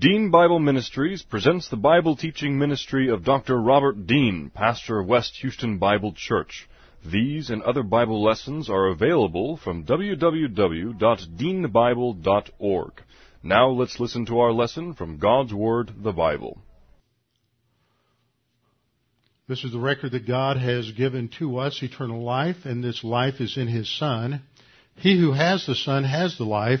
Dean Bible Ministries presents the Bible teaching ministry of Dr. Robert Dean, pastor of West Houston Bible Church. These and other Bible lessons are available from www.deanbible.org. Now let's listen to our lesson from God's Word, the Bible. This is the record that God has given to us, eternal life, and this life is in His Son. He who has the Son has the life.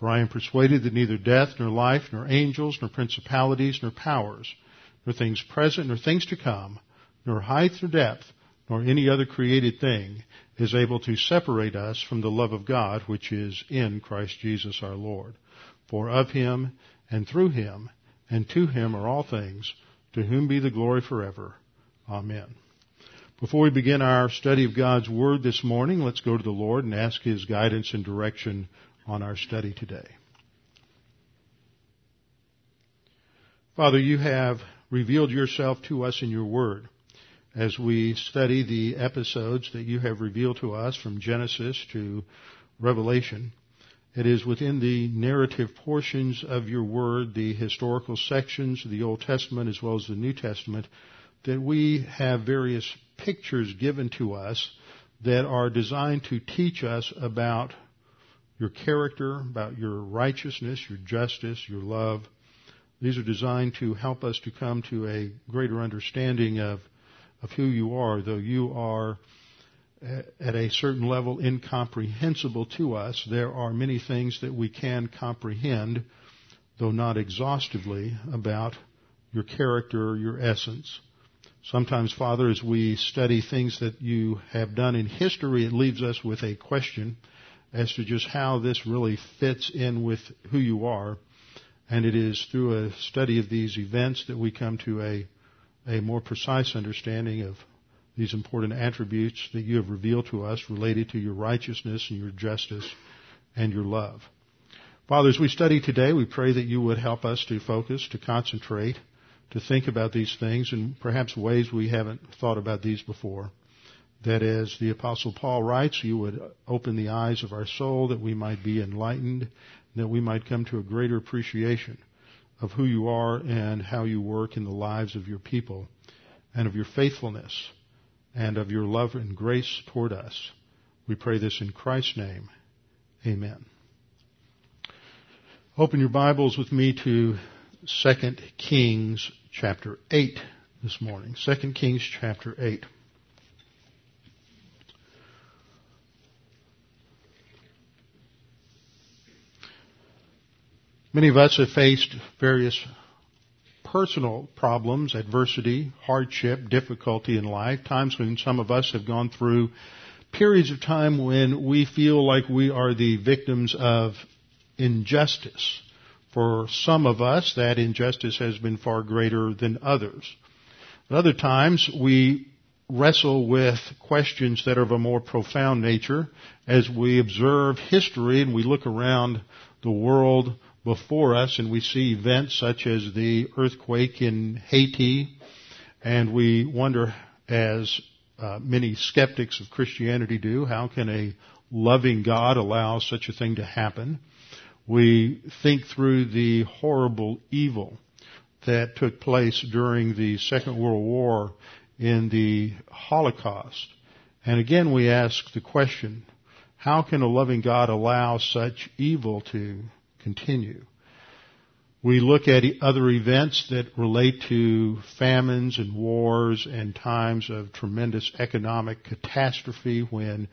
For I am persuaded that neither death, nor life, nor angels, nor principalities, nor powers, nor things present, nor things to come, nor height, nor depth, nor any other created thing is able to separate us from the love of God which is in Christ Jesus our Lord. For of him, and through him, and to him are all things, to whom be the glory forever. Amen. Before we begin our study of God's Word this morning, let's go to the Lord and ask His guidance and direction on our study today. Father, you have revealed yourself to us in your word as we study the episodes that you have revealed to us from Genesis to Revelation. It is within the narrative portions of your word, the historical sections of the Old Testament as well as the New Testament, that we have various pictures given to us that are designed to teach us about your character, about your righteousness, your justice, your love. These are designed to help us to come to a greater understanding of, of who you are, though you are uh, at a certain level incomprehensible to us. There are many things that we can comprehend, though not exhaustively, about your character, your essence. Sometimes, Father, as we study things that you have done in history, it leaves us with a question as to just how this really fits in with who you are. And it is through a study of these events that we come to a, a more precise understanding of these important attributes that you have revealed to us related to your righteousness and your justice and your love. Father, as we study today, we pray that you would help us to focus, to concentrate, to think about these things in perhaps ways we haven't thought about these before that as the apostle Paul writes, you would open the eyes of our soul that we might be enlightened, that we might come to a greater appreciation of who you are and how you work in the lives of your people and of your faithfulness and of your love and grace toward us. We pray this in Christ's name. Amen. Open your Bibles with me to 2 Kings chapter 8 this morning. 2 Kings chapter 8. Many of us have faced various personal problems, adversity, hardship, difficulty in life, times when some of us have gone through periods of time when we feel like we are the victims of injustice. For some of us, that injustice has been far greater than others. At other times, we wrestle with questions that are of a more profound nature as we observe history and we look around the world before us and we see events such as the earthquake in Haiti and we wonder as uh, many skeptics of Christianity do, how can a loving God allow such a thing to happen? We think through the horrible evil that took place during the Second World War in the Holocaust. And again we ask the question, how can a loving God allow such evil to continue. We look at other events that relate to famines and wars and times of tremendous economic catastrophe when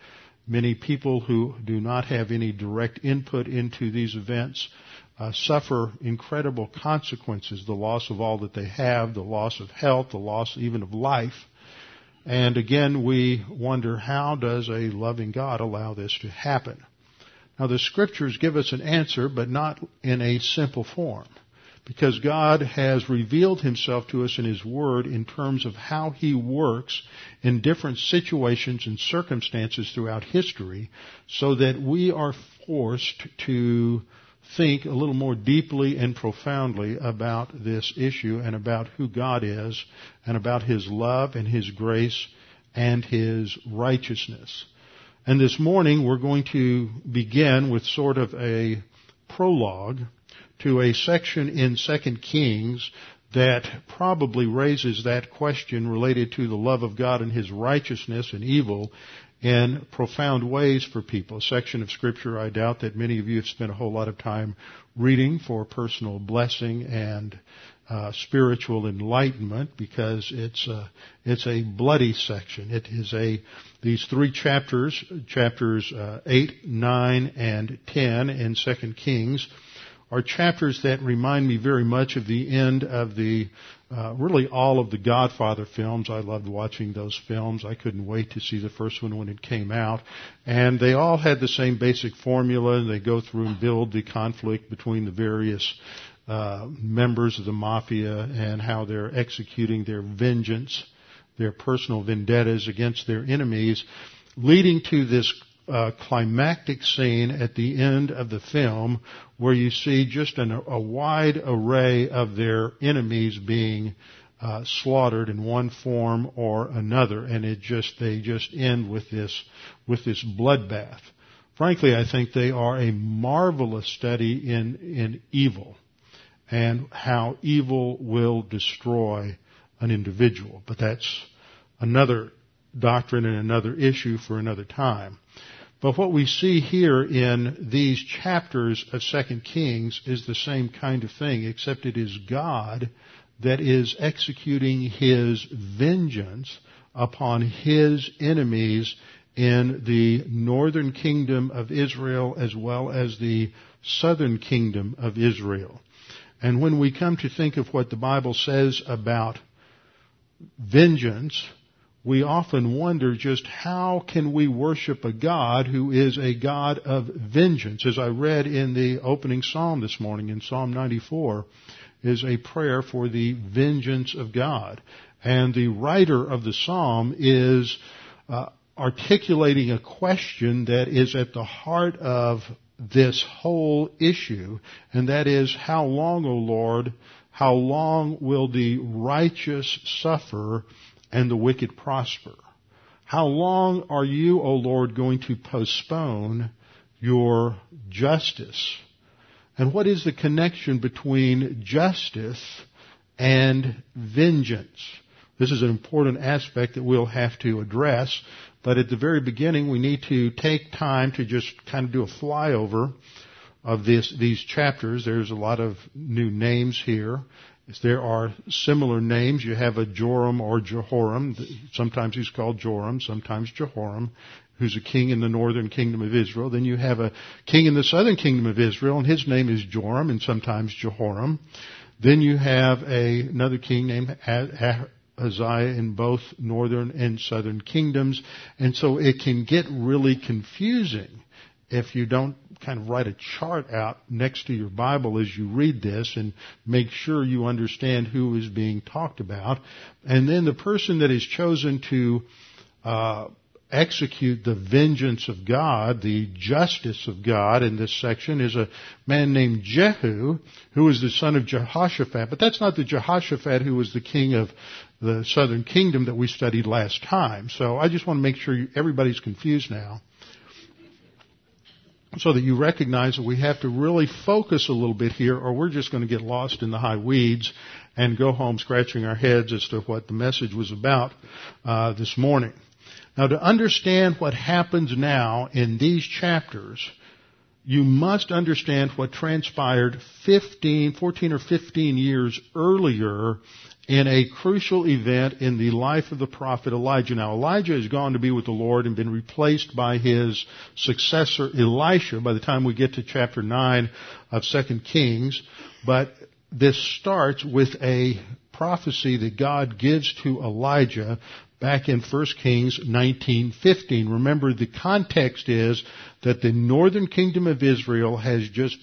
many people who do not have any direct input into these events uh, suffer incredible consequences, the loss of all that they have, the loss of health, the loss even of life. And again, we wonder how does a loving God allow this to happen? Now the scriptures give us an answer, but not in a simple form. because God has revealed himself to us in his word in terms of how he works in different situations and circumstances throughout history so that we are forced to think a little more deeply and profoundly about this issue and about who God is and about his love and his grace and his righteousness. And this morning we're going to begin with sort of a prologue to a section in 2 Kings that probably raises that question related to the love of God and His righteousness and evil in profound ways for people. A section of scripture I doubt that many of you have spent a whole lot of time reading for personal blessing and uh, spiritual enlightenment because it's a, it's a bloody section. It is a these three chapters, chapters uh, eight, nine, and ten in Second Kings are chapters that remind me very much of the end of the uh, really all of the Godfather films. I loved watching those films. I couldn't wait to see the first one when it came out. And they all had the same basic formula. They go through and build the conflict between the various uh, members of the mafia and how they're executing their vengeance, their personal vendettas against their enemies, leading to this uh, climactic scene at the end of the film where you see just an, a wide array of their enemies being uh, slaughtered in one form or another, and it just they just end with this with this bloodbath. Frankly, I think they are a marvelous study in in evil and how evil will destroy an individual. But that's another doctrine and another issue for another time. But what we see here in these chapters of 2 Kings is the same kind of thing, except it is God that is executing His vengeance upon His enemies in the northern kingdom of Israel as well as the southern kingdom of Israel. And when we come to think of what the Bible says about vengeance, we often wonder just how can we worship a God who is a God of vengeance. As I read in the opening psalm this morning in Psalm 94 is a prayer for the vengeance of God. And the writer of the psalm is uh, articulating a question that is at the heart of this whole issue, and that is, how long, O Lord, how long will the righteous suffer and the wicked prosper? How long are you, O Lord, going to postpone your justice? And what is the connection between justice and vengeance? This is an important aspect that we'll have to address, but at the very beginning we need to take time to just kind of do a flyover of this, these chapters. There's a lot of new names here. There are similar names. You have a Joram or Jehoram. Sometimes he's called Joram, sometimes Jehoram, who's a king in the northern kingdom of Israel. Then you have a king in the southern kingdom of Israel, and his name is Joram, and sometimes Jehoram. Then you have a, another king named Ahaziah in both northern and southern kingdoms. And so it can get really confusing if you don't kind of write a chart out next to your Bible as you read this and make sure you understand who is being talked about. And then the person that is chosen to uh, execute the vengeance of God, the justice of God in this section is a man named Jehu, who is the son of Jehoshaphat. But that's not the Jehoshaphat who was the king of the southern kingdom that we studied last time. So I just want to make sure everybody's confused now so that you recognize that we have to really focus a little bit here or we're just going to get lost in the high weeds and go home scratching our heads as to what the message was about uh, this morning. Now to understand what happens now in these chapters, you must understand what transpired 15, 14 or 15 years earlier in a crucial event in the life of the prophet Elijah. Now Elijah has gone to be with the Lord and been replaced by his successor Elisha by the time we get to chapter 9 of 2 Kings. But this starts with a prophecy that God gives to Elijah back in 1 Kings 19:15. Remember the context is that the northern kingdom of Israel has just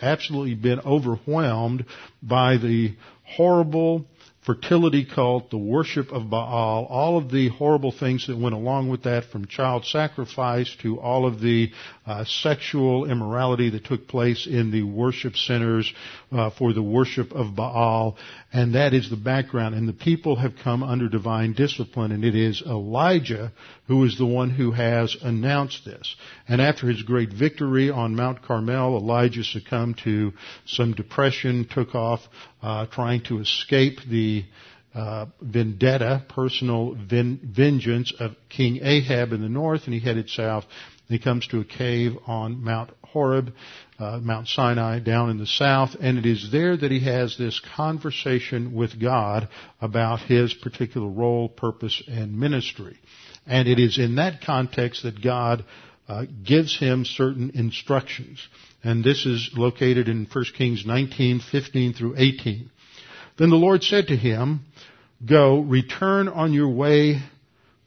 absolutely been overwhelmed by the horrible fertility cult, the worship of Baal, all of the horrible things that went along with that from child sacrifice to all of the uh, sexual immorality that took place in the worship centers uh, for the worship of Baal. And that is the background. And the people have come under divine discipline and it is Elijah who is the one who has announced this. And after his great victory on Mount Carmel, Elijah succumbed to some depression, took off uh, trying to escape the uh, vendetta, personal ven- vengeance of King Ahab in the north, and he headed south. He comes to a cave on Mount Horeb, uh, Mount Sinai, down in the south, and it is there that he has this conversation with God about his particular role, purpose, and ministry. And it is in that context that God uh, gives him certain instructions. And this is located in 1 Kings 19, 15 through 18. Then the Lord said to him, Go, return on your way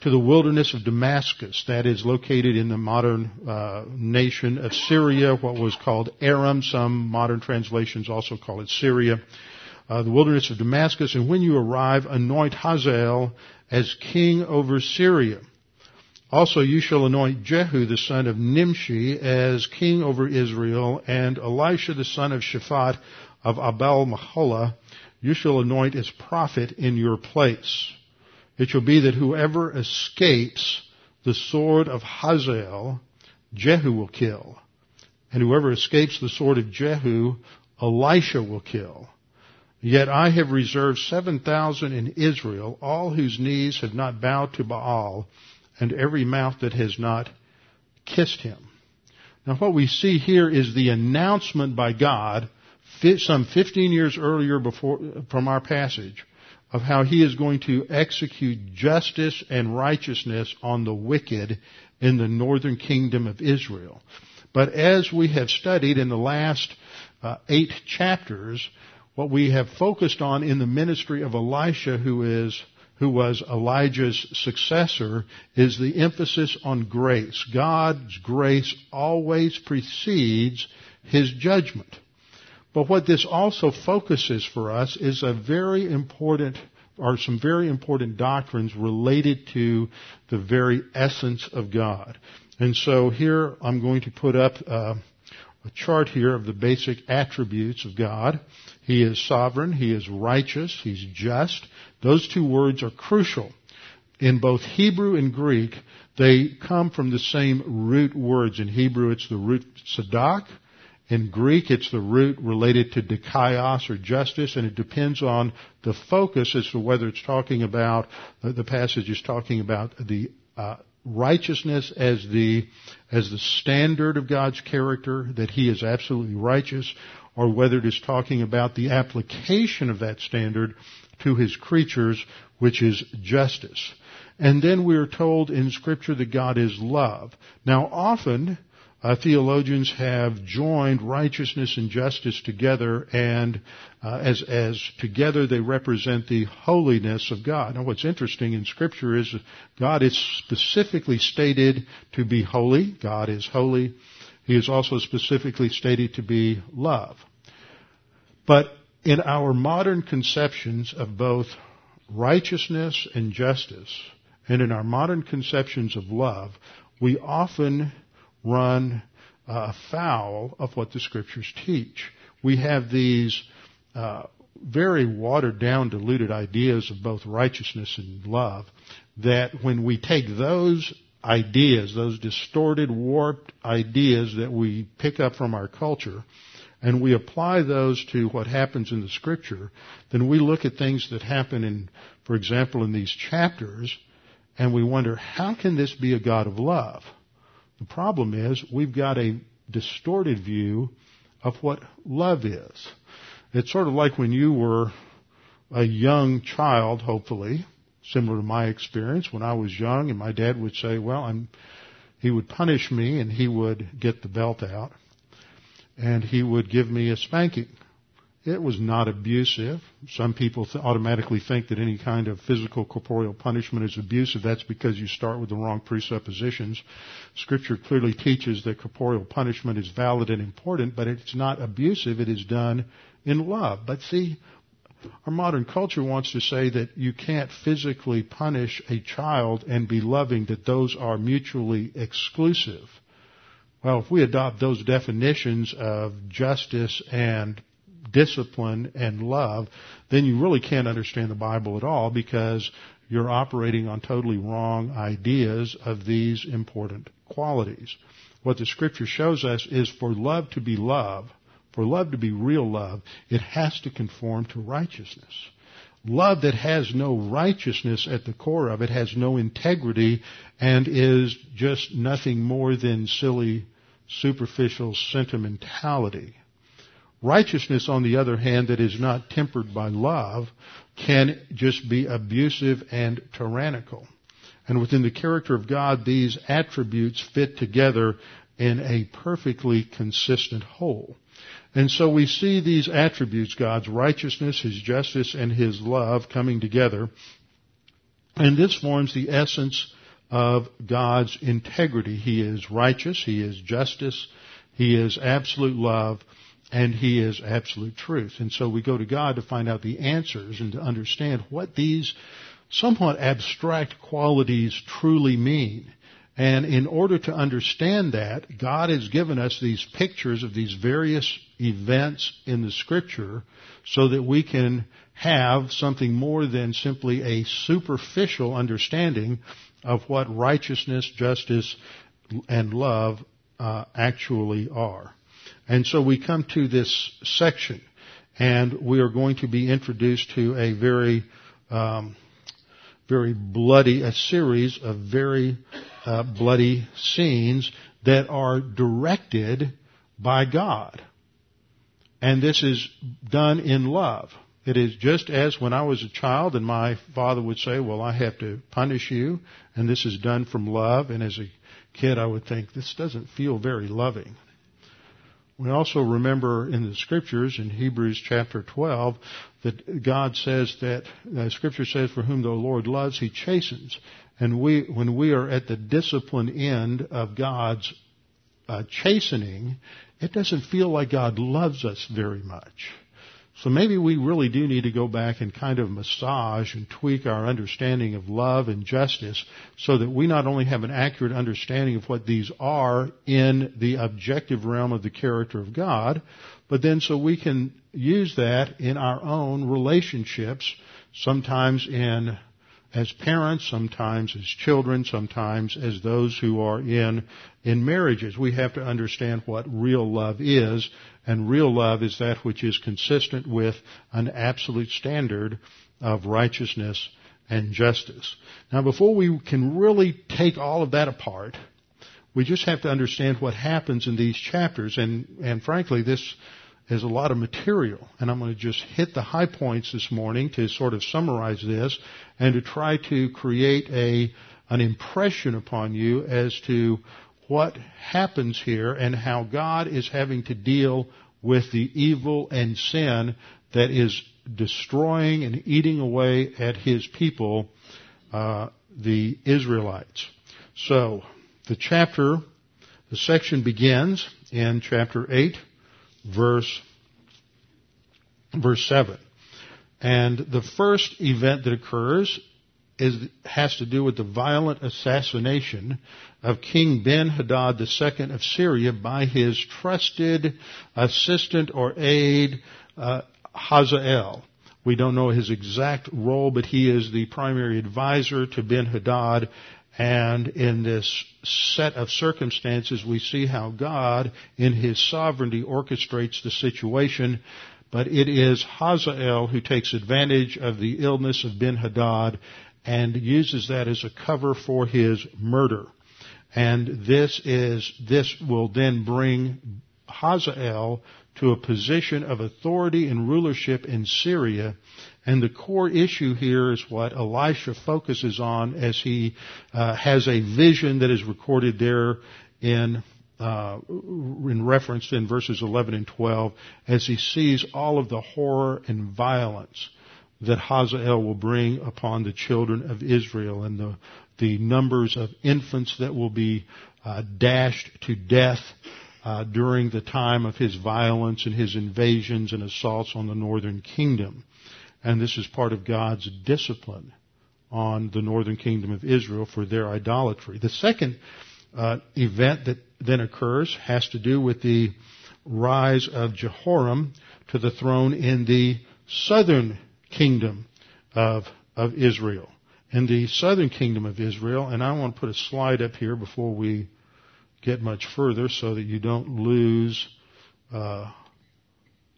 to the wilderness of Damascus, that is located in the modern uh, nation of Syria, what was called Aram. Some modern translations also call it Syria. Uh, the wilderness of Damascus, and when you arrive, anoint Hazael as king over Syria. Also you shall anoint Jehu the son of Nimshi as king over Israel, and Elisha the son of Shaphat of Abel Meholah you shall anoint as prophet in your place. It shall be that whoever escapes the sword of Hazael, Jehu will kill. And whoever escapes the sword of Jehu, Elisha will kill. Yet I have reserved 7,000 in Israel, all whose knees have not bowed to Baal, and every mouth that has not kissed him. Now what we see here is the announcement by God some 15 years earlier before, from our passage of how he is going to execute justice and righteousness on the wicked in the northern kingdom of Israel. But as we have studied in the last uh, eight chapters, what we have focused on in the ministry of Elisha, who is who was Elijah's successor, is the emphasis on grace. God's grace always precedes his judgment. But what this also focuses for us is a very important are some very important doctrines related to the very essence of God. And so here I'm going to put up uh, a chart here of the basic attributes of God. He is sovereign, He is righteous, He's just. Those two words are crucial. In both Hebrew and Greek, they come from the same root words. In Hebrew, it's the root sadak. In Greek, it's the root related to dikaios or justice, and it depends on the focus as to whether it's talking about, the passage is talking about the uh, righteousness as the, as the standard of God's character, that He is absolutely righteous, or whether it is talking about the application of that standard to His creatures, which is justice. And then we are told in scripture that God is love. Now often, uh, theologians have joined righteousness and justice together, and uh, as as together they represent the holiness of God. Now, what's interesting in Scripture is God is specifically stated to be holy. God is holy. He is also specifically stated to be love. But in our modern conceptions of both righteousness and justice, and in our modern conceptions of love, we often run uh, afoul of what the scriptures teach. We have these uh, very watered down, diluted ideas of both righteousness and love that when we take those ideas, those distorted, warped ideas that we pick up from our culture, and we apply those to what happens in the scripture, then we look at things that happen in, for example, in these chapters, and we wonder, how can this be a God of love? The problem is we've got a distorted view of what love is. It's sort of like when you were a young child, hopefully, similar to my experience when I was young and my dad would say, well, I'm, he would punish me and he would get the belt out and he would give me a spanking. It was not abusive. Some people th- automatically think that any kind of physical corporeal punishment is abusive. That's because you start with the wrong presuppositions. Scripture clearly teaches that corporeal punishment is valid and important, but it's not abusive. It is done in love. But see, our modern culture wants to say that you can't physically punish a child and be loving, that those are mutually exclusive. Well, if we adopt those definitions of justice and discipline and love, then you really can't understand the Bible at all because you're operating on totally wrong ideas of these important qualities. What the scripture shows us is for love to be love, for love to be real love, it has to conform to righteousness. Love that has no righteousness at the core of it has no integrity and is just nothing more than silly, superficial sentimentality. Righteousness, on the other hand, that is not tempered by love can just be abusive and tyrannical. And within the character of God, these attributes fit together in a perfectly consistent whole. And so we see these attributes, God's righteousness, His justice, and His love coming together. And this forms the essence of God's integrity. He is righteous, He is justice, He is absolute love, and He is absolute truth. And so we go to God to find out the answers and to understand what these somewhat abstract qualities truly mean. And in order to understand that, God has given us these pictures of these various events in the scripture so that we can have something more than simply a superficial understanding of what righteousness, justice, and love uh, actually are. And so we come to this section, and we are going to be introduced to a very, um, very bloody, a series of very uh, bloody scenes that are directed by God. And this is done in love. It is just as when I was a child and my father would say, well, I have to punish you, and this is done from love, and as a kid I would think, this doesn't feel very loving. We also remember in the scriptures in Hebrews chapter 12 that God says that uh, scripture says for whom the Lord loves he chastens and we when we are at the discipline end of God's uh, chastening it doesn't feel like God loves us very much. So maybe we really do need to go back and kind of massage and tweak our understanding of love and justice so that we not only have an accurate understanding of what these are in the objective realm of the character of God, but then so we can use that in our own relationships, sometimes in as parents, sometimes as children, sometimes as those who are in, in marriages. We have to understand what real love is, and real love is that which is consistent with an absolute standard of righteousness and justice. Now before we can really take all of that apart, we just have to understand what happens in these chapters, and, and frankly, this is a lot of material. And I'm going to just hit the high points this morning to sort of summarize this and to try to create a, an impression upon you as to what happens here and how God is having to deal with the evil and sin that is destroying and eating away at his people, uh, the Israelites. So, the chapter, the section begins in chapter 8 verse, verse 7. And the first event that occurs is, has to do with the violent assassination of King Ben-Hadad II of Syria by his trusted assistant or aide, uh, Hazael. We don't know his exact role, but he is the primary advisor to Ben-Hadad and in this set of circumstances, we see how God, in His sovereignty, orchestrates the situation. But it is Hazael who takes advantage of the illness of Ben Hadad and uses that as a cover for his murder. And this is, this will then bring Hazael to a position of authority and rulership in Syria and the core issue here is what Elisha focuses on as he uh, has a vision that is recorded there in uh, in reference in verses 11 and 12 as he sees all of the horror and violence that Hazael will bring upon the children of Israel and the, the numbers of infants that will be uh, dashed to death uh, during the time of his violence and his invasions and assaults on the northern kingdom. And this is part of God's discipline on the northern kingdom of Israel for their idolatry. The second uh, event that then occurs has to do with the rise of Jehoram to the throne in the southern kingdom of, of Israel. In the southern kingdom of Israel, and I want to put a slide up here before we get much further so that you don't lose uh,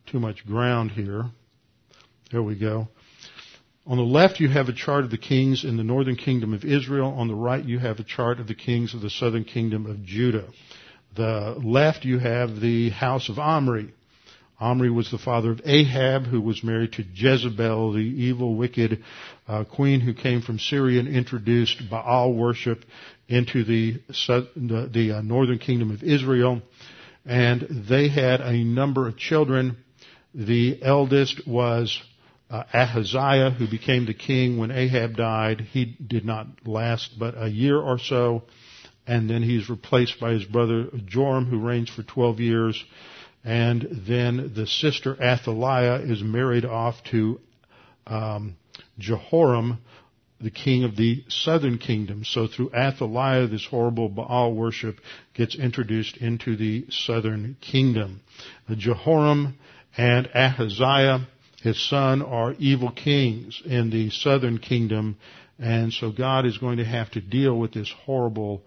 too much ground here. There we go. On the left, you have a chart of the kings in the northern kingdom of Israel. On the right, you have a chart of the kings of the southern kingdom of Judah. The left, you have the house of Omri. Omri was the father of Ahab, who was married to Jezebel, the evil, wicked uh, queen who came from Syria and introduced Baal worship into the, the, the uh, northern kingdom of Israel. And they had a number of children. The eldest was uh, Ahaziah, who became the king when Ahab died. He did not last but a year or so, and then he's replaced by his brother Joram, who reigns for 12 years. And then the sister Athaliah is married off to um, Jehoram, the king of the southern kingdom. So through Athaliah, this horrible Baal worship gets introduced into the southern kingdom. Jehoram and Ahaziah his son are evil kings in the southern kingdom, and so God is going to have to deal with this horrible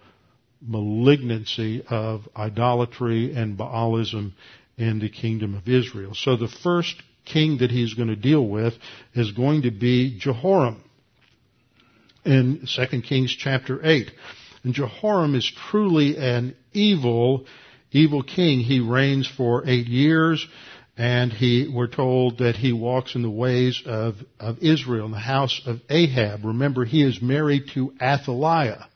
malignancy of idolatry and Baalism in the kingdom of Israel. So the first king that he's going to deal with is going to be Jehoram in 2 Kings chapter 8. And Jehoram is truly an evil, evil king. He reigns for eight years and he, we're told that he walks in the ways of, of Israel in the house of Ahab. Remember, he is married to Athaliah.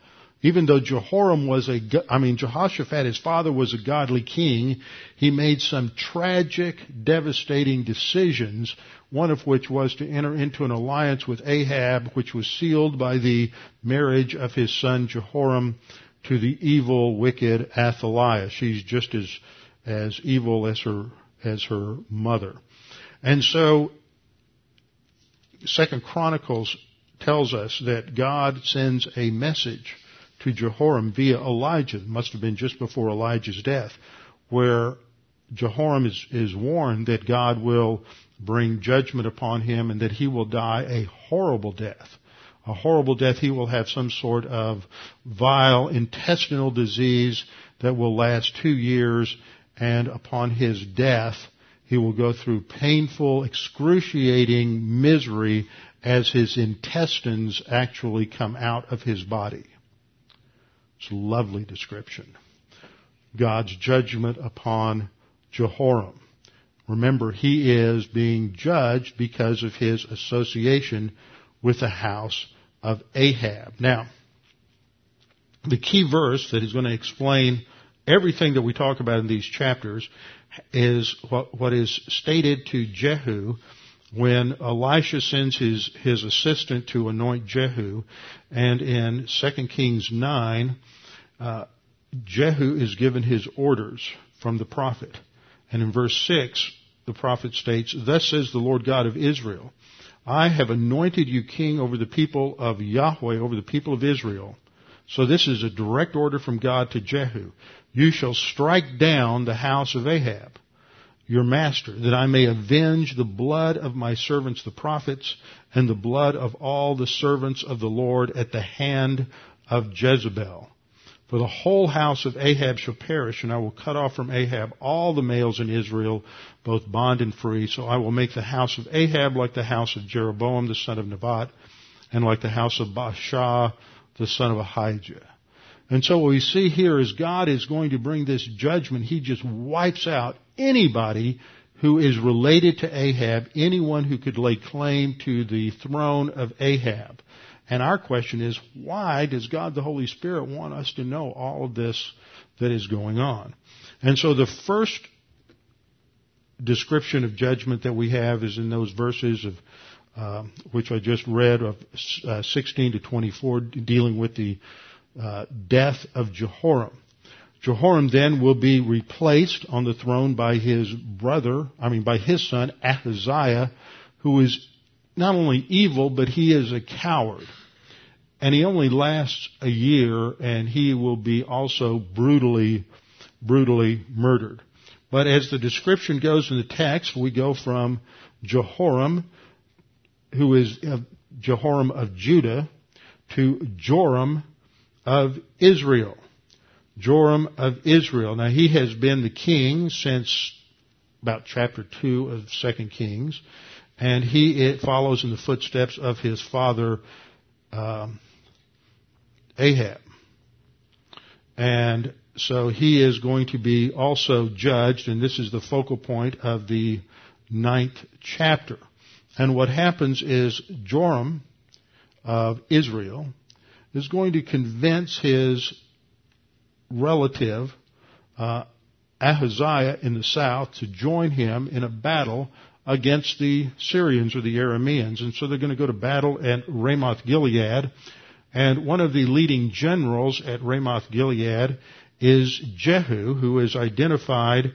Even though Jehoram was a, I mean, Jehoshaphat, his father was a godly king, he made some tragic, devastating decisions, one of which was to enter into an alliance with Ahab, which was sealed by the marriage of his son Jehoram to the evil, wicked Athaliah. She's just as, as evil as her as her mother. And so, Second Chronicles tells us that God sends a message to Jehoram via Elijah. It must have been just before Elijah's death, where Jehoram is, is warned that God will bring judgment upon him and that he will die a horrible death. A horrible death. He will have some sort of vile intestinal disease that will last two years and upon his death, he will go through painful, excruciating misery as his intestines actually come out of his body. It's a lovely description. God's judgment upon Jehoram. Remember, he is being judged because of his association with the house of Ahab. Now, the key verse that is going to explain everything that we talk about in these chapters is what, what is stated to Jehu when Elisha sends his, his assistant to anoint Jehu. And in 2 Kings 9, uh, Jehu is given his orders from the prophet. And in verse 6, the prophet states, Thus says the Lord God of Israel, I have anointed you king over the people of Yahweh, over the people of Israel. So this is a direct order from God to Jehu. You shall strike down the house of Ahab, your master, that I may avenge the blood of my servants the prophets and the blood of all the servants of the Lord at the hand of Jezebel. For the whole house of Ahab shall perish, and I will cut off from Ahab all the males in Israel, both bond and free. So I will make the house of Ahab like the house of Jeroboam the son of Nebat, and like the house of Baasha the son of Ahijah. And so what we see here is God is going to bring this judgment. He just wipes out anybody who is related to Ahab, anyone who could lay claim to the throne of Ahab. And our question is, why does God the Holy Spirit want us to know all of this that is going on. And so the first description of judgment that we have is in those verses of uh, which I just read of uh, 16 to 24, dealing with the uh, death of Jehoram. Jehoram then will be replaced on the throne by his brother, I mean by his son Ahaziah, who is not only evil, but he is a coward. And he only lasts a year and he will be also brutally, brutally murdered. But as the description goes in the text, we go from Jehoram, who is Jehoram of Judah, to Joram of Israel. Joram of Israel. Now he has been the king since about chapter 2 of 2 Kings, and he follows in the footsteps of his father um, Ahab. And so he is going to be also judged, and this is the focal point of the ninth chapter. And what happens is Joram of Israel is going to convince his relative, uh, Ahaziah in the south to join him in a battle against the Syrians or the Arameans. And so they're going to go to battle at Ramoth Gilead. And one of the leading generals at Ramoth Gilead is Jehu, who is identified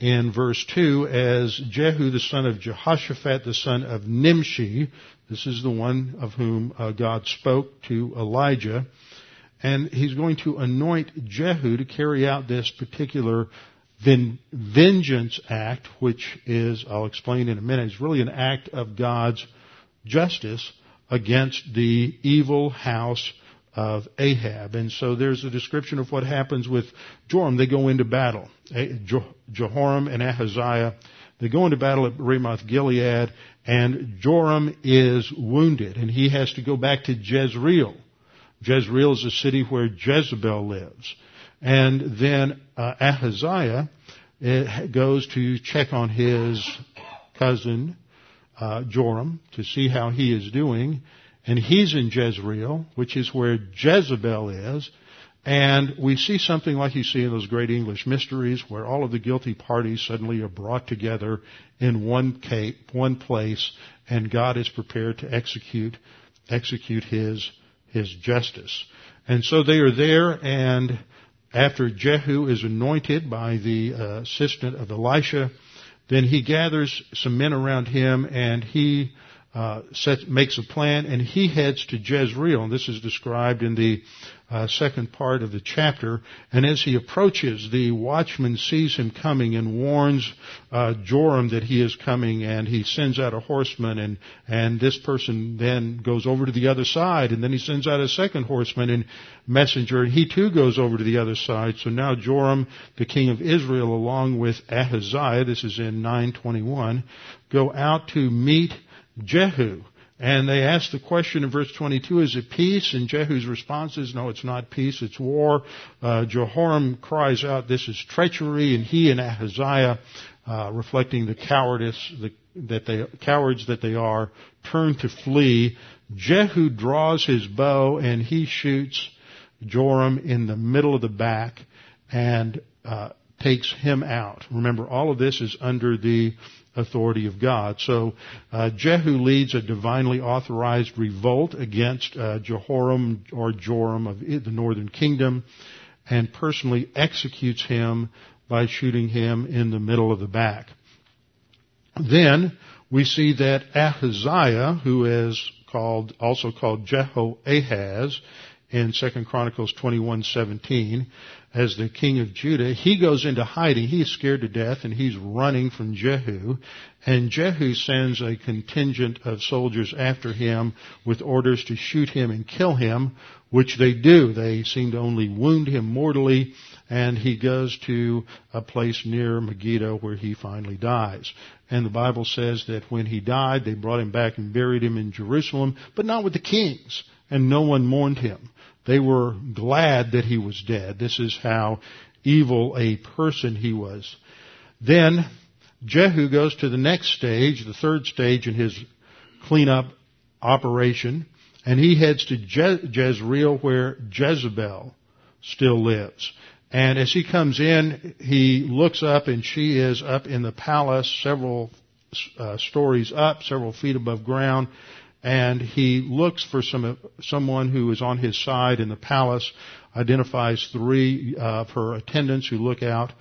in verse 2 as Jehu, the son of Jehoshaphat, the son of Nimshi. This is the one of whom uh, God spoke to Elijah. And he's going to anoint Jehu to carry out this particular vengeance act, which is, I'll explain in a minute, is really an act of God's justice against the evil house of Ahab. And so there's a description of what happens with Joram. They go into battle. Eh, Jehoram and Ahaziah, they go into battle at Ramoth Gilead, and Joram is wounded, and he has to go back to Jezreel. Jezreel is a city where Jezebel lives. And then uh, Ahaziah eh, goes to check on his cousin uh, Joram to see how he is doing, and he's in Jezreel, which is where Jezebel is. And we see something like you see in those great English mysteries where all of the guilty parties suddenly are brought together in one cape, one place, and God is prepared to execute, execute his, his justice. And so they are there and after Jehu is anointed by the uh, assistant of Elisha, then he gathers some men around him and he uh, sets, makes a plan and he heads to Jezreel. And this is described in the uh, second part of the chapter. And as he approaches, the watchman sees him coming and warns uh, Joram that he is coming, and he sends out a horseman, and and this person then goes over to the other side, and then he sends out a second horseman and messenger, and he too goes over to the other side. So now Joram, the king of Israel, along with Ahaziah, this is in 921, go out to meet Jehu. And they ask the question in verse 22, is it peace? And Jehu's response is, no, it's not peace, it's war. Uh, Jehoram cries out, this is treachery, and he and Ahaziah, uh, reflecting the cowardice, the, that they, cowards that they are, turn to flee. Jehu draws his bow and he shoots Joram in the middle of the back and, uh, takes him out. Remember, all of this is under the authority of God. So uh, Jehu leads a divinely authorized revolt against uh, Jehoram or Joram of the northern kingdom and personally executes him by shooting him in the middle of the back. Then we see that Ahaziah, who is called also called Jehoahaz in 2 Chronicles 21:17, as the king of Judah, he goes into hiding. He's scared to death and he's running from Jehu. And Jehu sends a contingent of soldiers after him with orders to shoot him and kill him, which they do. They seem to only wound him mortally and he goes to a place near Megiddo where he finally dies. And the Bible says that when he died, they brought him back and buried him in Jerusalem, but not with the kings and no one mourned him. They were glad that he was dead. This is how evil a person he was. Then Jehu goes to the next stage, the third stage in his cleanup operation, and he heads to Je- Jezreel where Jezebel still lives. And as he comes in, he looks up and she is up in the palace several uh, stories up, several feet above ground. And he looks for some, someone who is on his side in the palace, identifies three of her attendants who look out,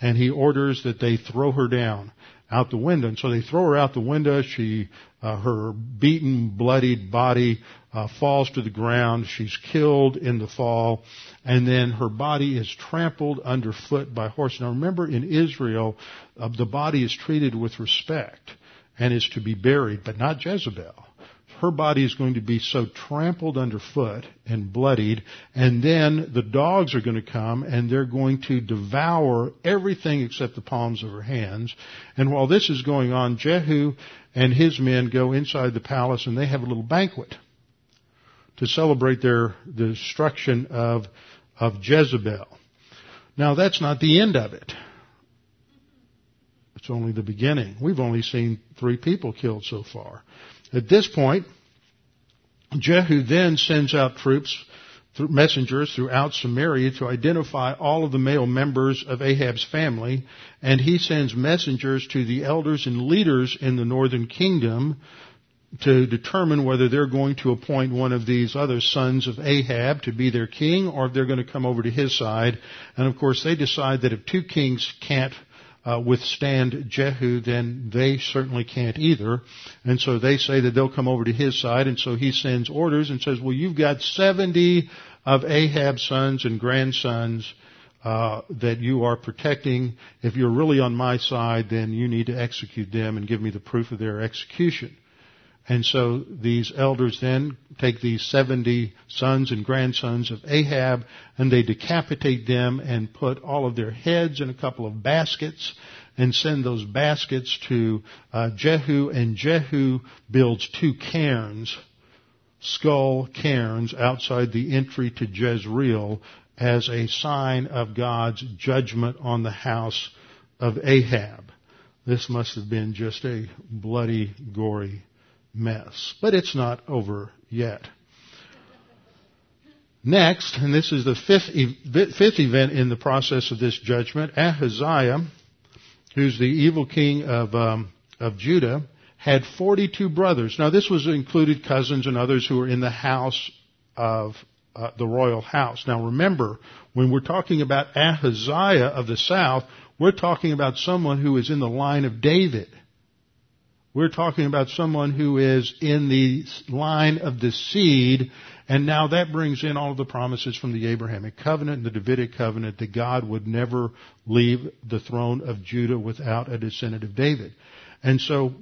and he orders that they throw her down out the window. And so they throw her out the window. She, uh, her beaten, bloodied body uh, falls to the ground. She's killed in the fall, and then her body is trampled underfoot by horse. Now remember, in Israel, uh, the body is treated with respect and is to be buried, but not Jezebel her body is going to be so trampled underfoot and bloodied, and then the dogs are going to come and they're going to devour everything except the palms of her hands. And while this is going on, Jehu and his men go inside the palace and they have a little banquet to celebrate their the destruction of, of Jezebel. Now that's not the end of it. It's only the beginning. We've only seen three people killed so far. At this point, Jehu then sends out troops, messengers throughout Samaria to identify all of the male members of Ahab's family, and he sends messengers to the elders and leaders in the northern kingdom to determine whether they're going to appoint one of these other sons of Ahab to be their king or if they're going to come over to his side. And of course they decide that if two kings can't uh, withstand Jehu, then they certainly can't either. And so they say that they'll come over to his side, and so he sends orders and says, well, you've got 70 of Ahab's sons and grandsons uh, that you are protecting. If you're really on my side, then you need to execute them and give me the proof of their execution. And so these elders then take these 70 sons and grandsons of Ahab and they decapitate them and put all of their heads in a couple of baskets and send those baskets to uh, Jehu and Jehu builds two cairns, skull cairns outside the entry to Jezreel as a sign of God's judgment on the house of Ahab. This must have been just a bloody, gory mess. But it's not over yet. Next, and this is the fifth, fifth event in the process of this judgment, Ahaziah, who's the evil king of, um, of Judah, had 42 brothers. Now this was included cousins and others who were in the house of uh, the royal house. Now remember, when we're talking about Ahaziah of the south, we're talking about someone who is in the line of David. We're talking about someone who is in the line of the seed, and now that brings in all of the promises from the Abrahamic covenant and the Davidic covenant that God would never leave the throne of Judah without a descendant of David. And so,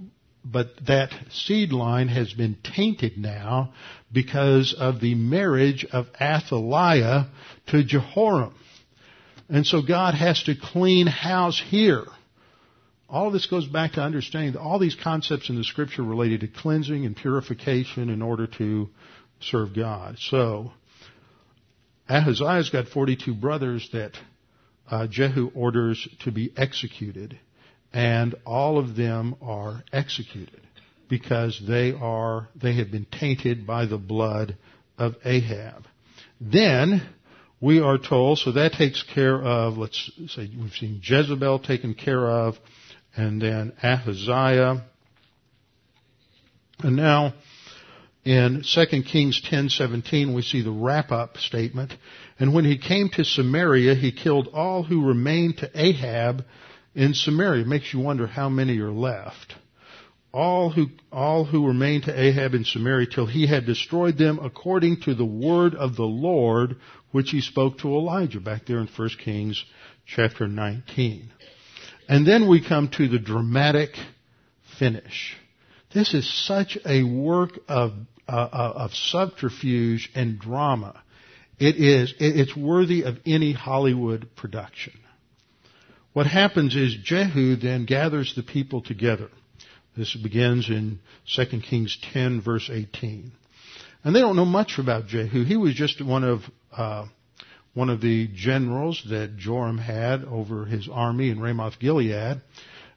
but that seed line has been tainted now because of the marriage of Athaliah to Jehoram. And so God has to clean house here all of this goes back to understanding that all these concepts in the scripture related to cleansing and purification in order to serve God. So, Ahaziah's got 42 brothers that uh, Jehu orders to be executed, and all of them are executed because they are they have been tainted by the blood of Ahab. Then we are told, so that takes care of, let's say we've seen Jezebel taken care of and then Ahaziah. And now in 2 Kings 10:17 we see the wrap-up statement, and when he came to Samaria he killed all who remained to Ahab in Samaria. It makes you wonder how many are left. All who all who remained to Ahab in Samaria till he had destroyed them according to the word of the Lord which he spoke to Elijah back there in 1 Kings chapter 19. And then we come to the dramatic finish. This is such a work of, uh, uh of subterfuge and drama. It is, it's worthy of any Hollywood production. What happens is Jehu then gathers the people together. This begins in 2 Kings 10 verse 18. And they don't know much about Jehu. He was just one of uh, one of the generals that Joram had over his army in Ramoth Gilead.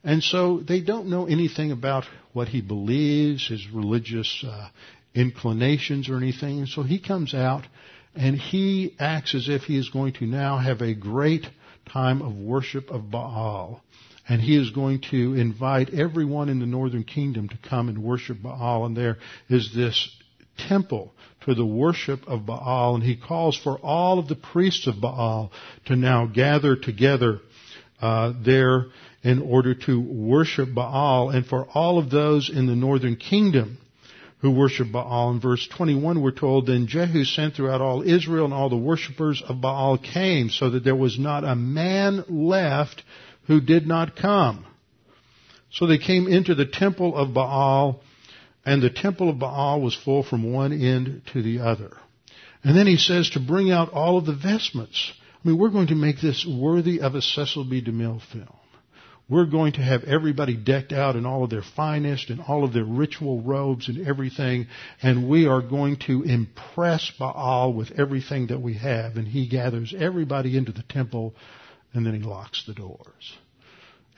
And so they don't know anything about what he believes, his religious uh, inclinations or anything. And so he comes out and he acts as if he is going to now have a great time of worship of Baal. And he is going to invite everyone in the northern kingdom to come and worship Baal. And there is this temple to the worship of Baal. And he calls for all of the priests of Baal to now gather together uh, there in order to worship Baal. And for all of those in the northern kingdom who worship Baal. In verse 21 we're told, Then Jehu sent throughout all Israel and all the worshippers of Baal came, so that there was not a man left who did not come. So they came into the temple of Baal, and the temple of Baal was full from one end to the other. And then he says to bring out all of the vestments. I mean, we're going to make this worthy of a Cecil B. DeMille film. We're going to have everybody decked out in all of their finest and all of their ritual robes and everything, and we are going to impress Baal with everything that we have. And he gathers everybody into the temple and then he locks the doors.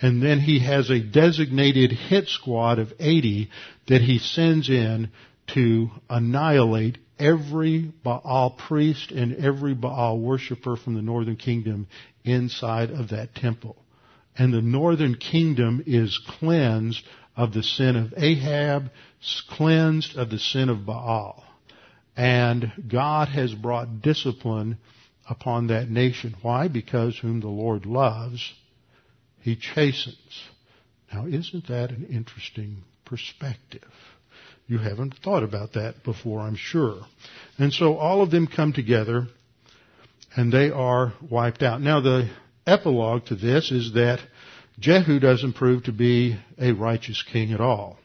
And then he has a designated hit squad of 80 that he sends in to annihilate every Baal priest and every Baal worshiper from the northern kingdom inside of that temple. And the northern kingdom is cleansed of the sin of Ahab, cleansed of the sin of Baal. And God has brought discipline upon that nation. Why? Because whom the Lord loves, he chastens. Now, isn't that an interesting perspective? You haven't thought about that before, I'm sure. And so all of them come together and they are wiped out. Now, the epilogue to this is that Jehu doesn't prove to be a righteous king at all.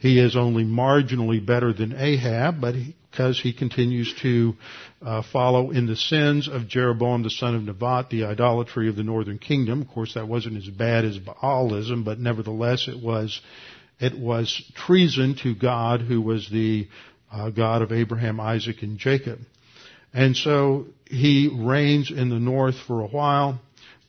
He is only marginally better than Ahab, but because he, he continues to uh, follow in the sins of Jeroboam the son of Nebat, the idolatry of the northern kingdom. Of course, that wasn't as bad as Baalism, but nevertheless, it was it was treason to God, who was the uh, God of Abraham, Isaac, and Jacob. And so he reigns in the north for a while,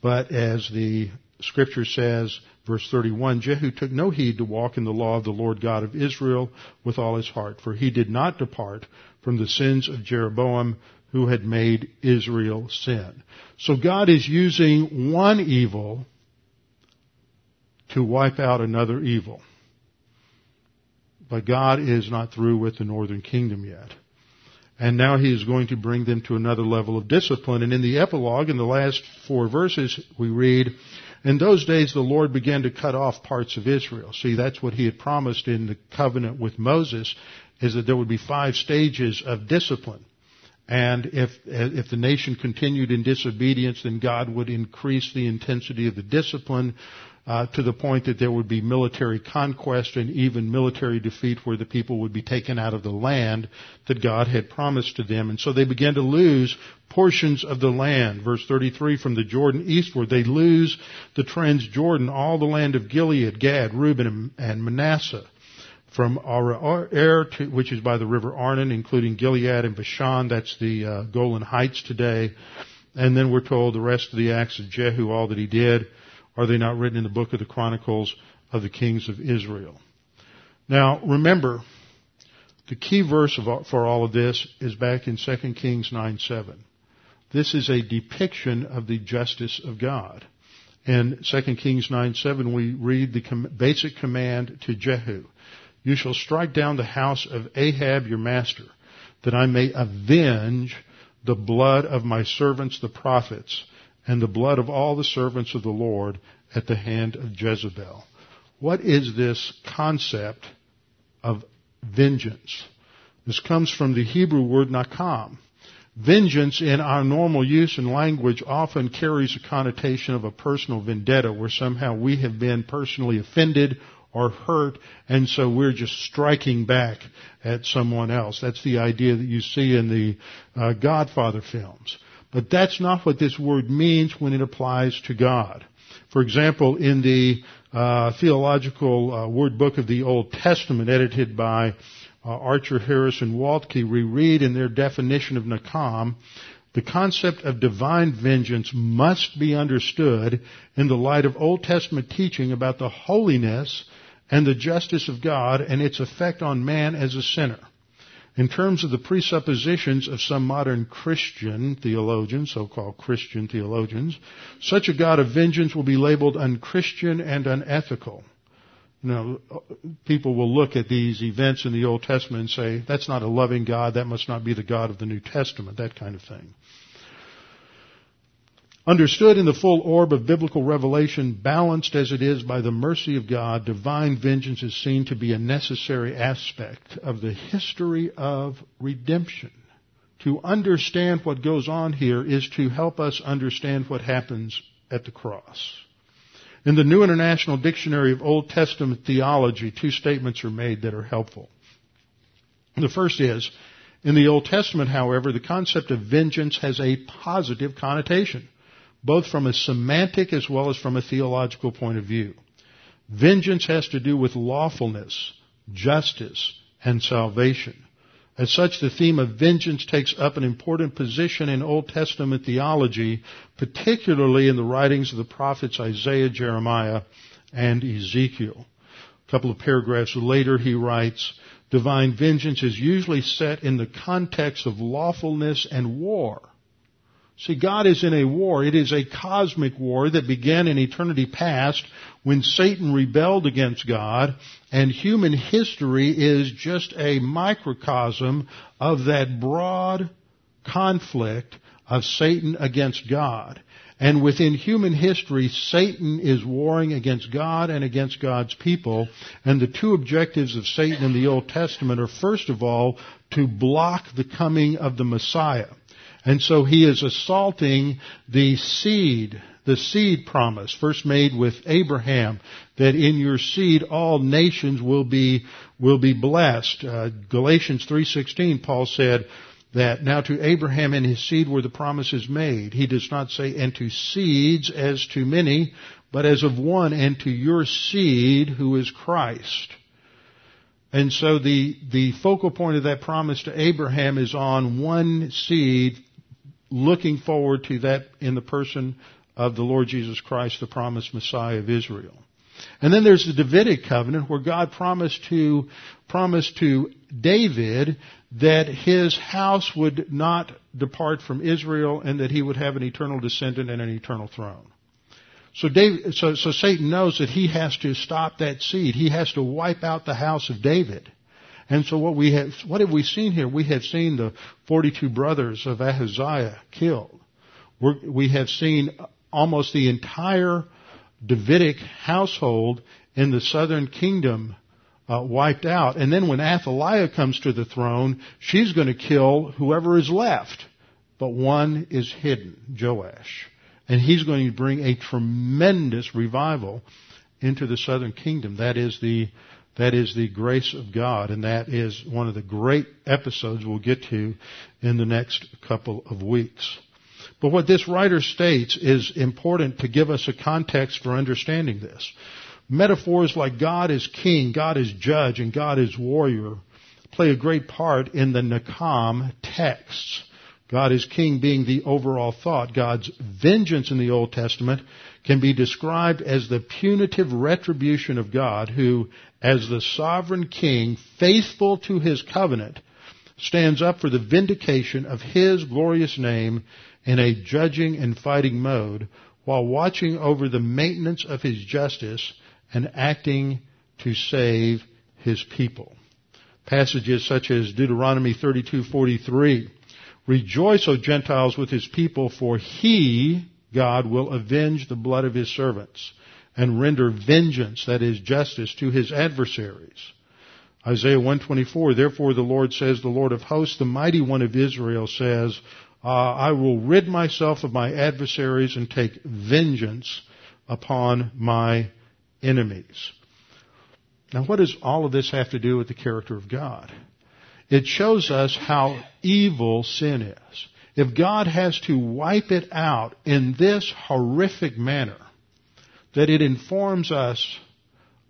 but as the scripture says, Verse 31, Jehu took no heed to walk in the law of the Lord God of Israel with all his heart, for he did not depart from the sins of Jeroboam who had made Israel sin. So God is using one evil to wipe out another evil. But God is not through with the northern kingdom yet. And now he is going to bring them to another level of discipline. And in the epilogue, in the last four verses, we read, in those days, the Lord began to cut off parts of Israel. See, that's what he had promised in the covenant with Moses, is that there would be five stages of discipline. And if, if the nation continued in disobedience, then God would increase the intensity of the discipline uh, to the point that there would be military conquest and even military defeat where the people would be taken out of the land that God had promised to them. And so they began to lose portions of the land. Verse 33, from the Jordan eastward, they lose the Transjordan, all the land of Gilead, Gad, Reuben, and Manasseh. From Aroer, which is by the river Arnon, including Gilead and Bashan, that's the uh, Golan Heights today. And then we're told the rest of the acts of Jehu, all that he did, are they not written in the book of the Chronicles of the Kings of Israel? Now, remember, the key verse for all of this is back in 2 Kings 9 7. This is a depiction of the justice of God. In 2 Kings 9 7, we read the basic command to Jehu You shall strike down the house of Ahab your master, that I may avenge the blood of my servants the prophets and the blood of all the servants of the Lord at the hand of Jezebel. What is this concept of vengeance? This comes from the Hebrew word nakam. Vengeance in our normal use and language often carries a connotation of a personal vendetta where somehow we have been personally offended or hurt and so we're just striking back at someone else. That's the idea that you see in the uh, Godfather films. But that's not what this word means when it applies to God. For example, in the uh, theological uh, word book of the Old Testament, edited by uh, Archer Harris and Waltke, we read in their definition of Nakam, the concept of divine vengeance must be understood in the light of Old Testament teaching about the holiness and the justice of God and its effect on man as a sinner. In terms of the presuppositions of some modern Christian theologians, so-called Christian theologians, such a God of vengeance will be labeled unchristian and unethical. You know, people will look at these events in the Old Testament and say, that's not a loving God, that must not be the God of the New Testament, that kind of thing. Understood in the full orb of biblical revelation, balanced as it is by the mercy of God, divine vengeance is seen to be a necessary aspect of the history of redemption. To understand what goes on here is to help us understand what happens at the cross. In the New International Dictionary of Old Testament Theology, two statements are made that are helpful. The first is, in the Old Testament, however, the concept of vengeance has a positive connotation both from a semantic as well as from a theological point of view. Vengeance has to do with lawfulness, justice, and salvation. As such, the theme of vengeance takes up an important position in Old Testament theology, particularly in the writings of the prophets Isaiah, Jeremiah, and Ezekiel. A couple of paragraphs later, he writes, Divine vengeance is usually set in the context of lawfulness and war. See, God is in a war. It is a cosmic war that began in eternity past when Satan rebelled against God, and human history is just a microcosm of that broad conflict of Satan against God. And within human history, Satan is warring against God and against God's people. And the two objectives of Satan in the Old Testament are first of all to block the coming of the Messiah. And so he is assaulting the seed, the seed promise, first made with Abraham, that in your seed all nations will be, will be blessed. Uh, Galatians 3.16, Paul said, that now to Abraham and his seed were the promises made. He does not say, and to seeds as to many, but as of one, and to your seed who is Christ. And so the, the focal point of that promise to Abraham is on one seed looking forward to that in the person of the Lord Jesus Christ, the promised Messiah of Israel. And then there's the Davidic covenant where God promised to, promised to David that his house would not depart from Israel and that he would have an eternal descendant and an eternal throne. So, David, so, so Satan knows that he has to stop that seed. He has to wipe out the house of David. And so what we have, what have we seen here? We have seen the 42 brothers of Ahaziah killed. We're, we have seen almost the entire Davidic household in the southern kingdom uh, wiped out. And then when Athaliah comes to the throne, she's going to kill whoever is left. But one is hidden, Joash. And he's going to bring a tremendous revival into the southern kingdom. That is the that is the grace of God, and that is one of the great episodes we'll get to in the next couple of weeks. But what this writer states is important to give us a context for understanding this. Metaphors like God is king, God is judge, and God is warrior play a great part in the Nakam texts. God is king being the overall thought. God's vengeance in the Old Testament can be described as the punitive retribution of God who, as the sovereign king, faithful to his covenant, stands up for the vindication of his glorious name in a judging and fighting mode while watching over the maintenance of his justice and acting to save his people. Passages such as Deuteronomy 32:43 Rejoice, O Gentiles, with his people, for he, God, will avenge the blood of his servants and render vengeance, that is justice, to his adversaries. Isaiah 124, therefore the Lord says, the Lord of hosts, the mighty one of Israel says, uh, I will rid myself of my adversaries and take vengeance upon my enemies. Now what does all of this have to do with the character of God? It shows us how evil sin is. If God has to wipe it out in this horrific manner, that it informs us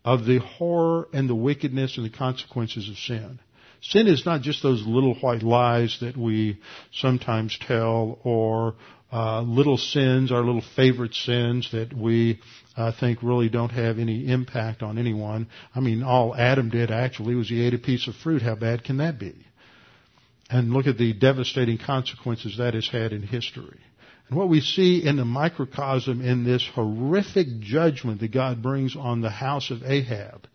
of the horror and the wickedness and the consequences of sin. Sin is not just those little white lies that we sometimes tell or uh, little sins, our little favorite sins that we uh, think really don't have any impact on anyone. I mean, all Adam did actually was he ate a piece of fruit. How bad can that be? And look at the devastating consequences that has had in history. And what we see in the microcosm in this horrific judgment that God brings on the house of Ahab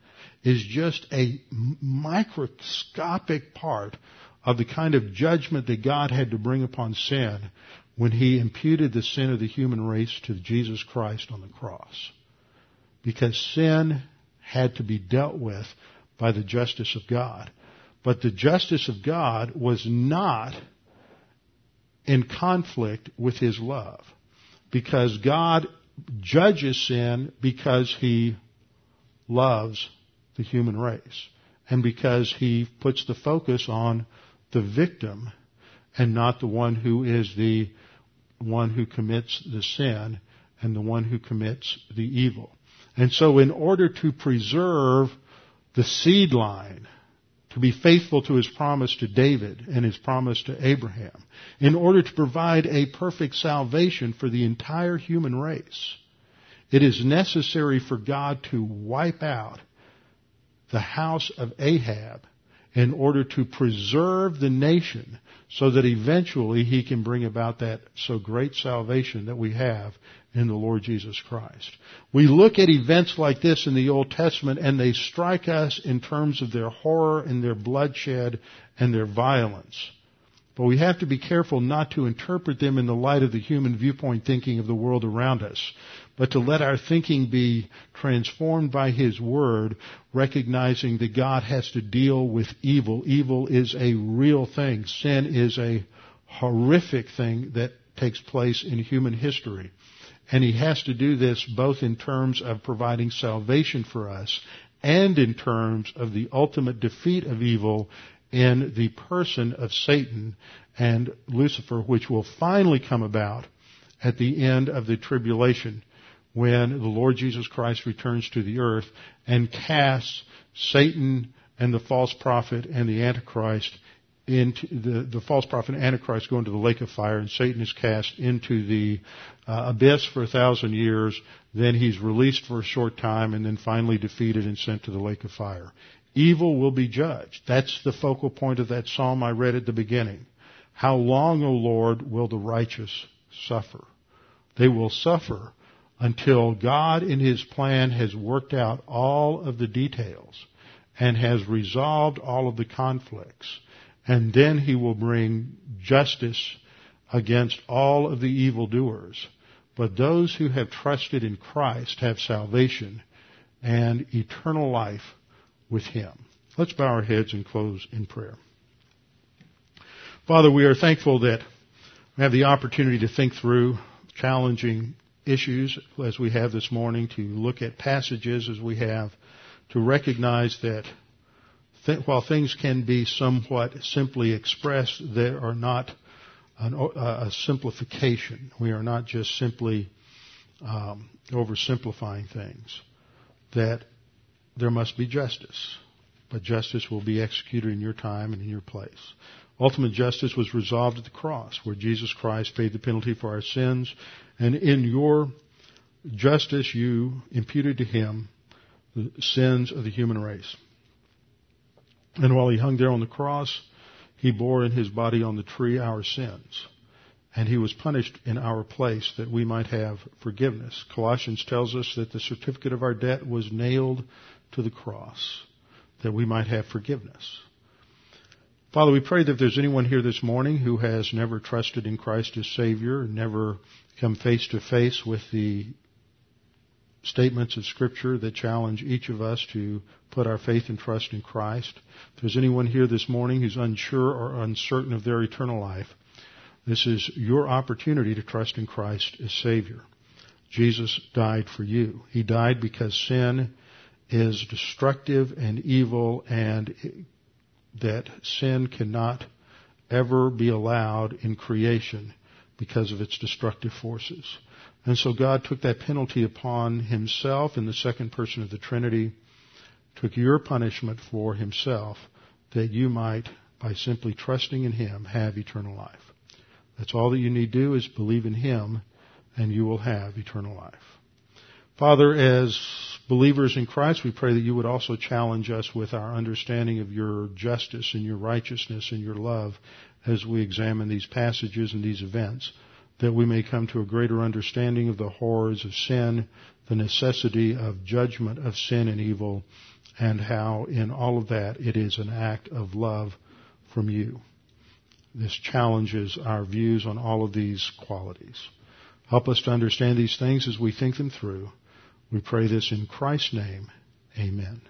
is just a microscopic part of the kind of judgment that God had to bring upon sin when he imputed the sin of the human race to Jesus Christ on the cross. Because sin had to be dealt with by the justice of God. But the justice of God was not in conflict with his love. Because God judges sin because he loves the human race. And because he puts the focus on the victim and not the one who is the one who commits the sin and the one who commits the evil. And so in order to preserve the seed line to be faithful to his promise to David and his promise to Abraham, in order to provide a perfect salvation for the entire human race. It is necessary for God to wipe out the house of Ahab in order to preserve the nation so that eventually he can bring about that so great salvation that we have in the Lord Jesus Christ. We look at events like this in the Old Testament and they strike us in terms of their horror and their bloodshed and their violence. But we have to be careful not to interpret them in the light of the human viewpoint thinking of the world around us, but to let our thinking be transformed by His Word, recognizing that God has to deal with evil. Evil is a real thing. Sin is a horrific thing that takes place in human history. And He has to do this both in terms of providing salvation for us and in terms of the ultimate defeat of evil in the person of Satan and Lucifer, which will finally come about at the end of the tribulation when the Lord Jesus Christ returns to the earth and casts Satan and the false prophet and the Antichrist into the, the false prophet Antichrist go into the lake of fire and Satan is cast into the uh, abyss for a thousand years. Then he's released for a short time and then finally defeated and sent to the lake of fire. Evil will be judged. That's the focal point of that psalm I read at the beginning. How long, O Lord, will the righteous suffer? They will suffer until God in His plan has worked out all of the details and has resolved all of the conflicts. And then He will bring justice against all of the evildoers. But those who have trusted in Christ have salvation and eternal life with Him. Let's bow our heads and close in prayer. Father, we are thankful that we have the opportunity to think through challenging issues as we have this morning, to look at passages as we have, to recognize that th- while things can be somewhat simply expressed, they are not an, a simplification. We are not just simply um, oversimplifying things. That there must be justice. But justice will be executed in your time and in your place. Ultimate justice was resolved at the cross, where Jesus Christ paid the penalty for our sins, and in your justice you imputed to him the sins of the human race. And while he hung there on the cross, he bore in his body on the tree our sins and he was punished in our place that we might have forgiveness. Colossians tells us that the certificate of our debt was nailed to the cross that we might have forgiveness. Father, we pray that if there's anyone here this morning who has never trusted in Christ as Savior, never come face to face with the statements of Scripture that challenge each of us to put our faith and trust in Christ, if there's anyone here this morning who's unsure or uncertain of their eternal life, this is your opportunity to trust in Christ as Savior. Jesus died for you. He died because sin is destructive and evil and that sin cannot ever be allowed in creation because of its destructive forces. And so God took that penalty upon himself in the second person of the Trinity, took your punishment for himself that you might, by simply trusting in him, have eternal life. That's all that you need do is believe in Him and you will have eternal life. Father, as believers in Christ, we pray that you would also challenge us with our understanding of your justice and your righteousness and your love as we examine these passages and these events, that we may come to a greater understanding of the horrors of sin, the necessity of judgment of sin and evil, and how in all of that it is an act of love from you. This challenges our views on all of these qualities. Help us to understand these things as we think them through. We pray this in Christ's name. Amen.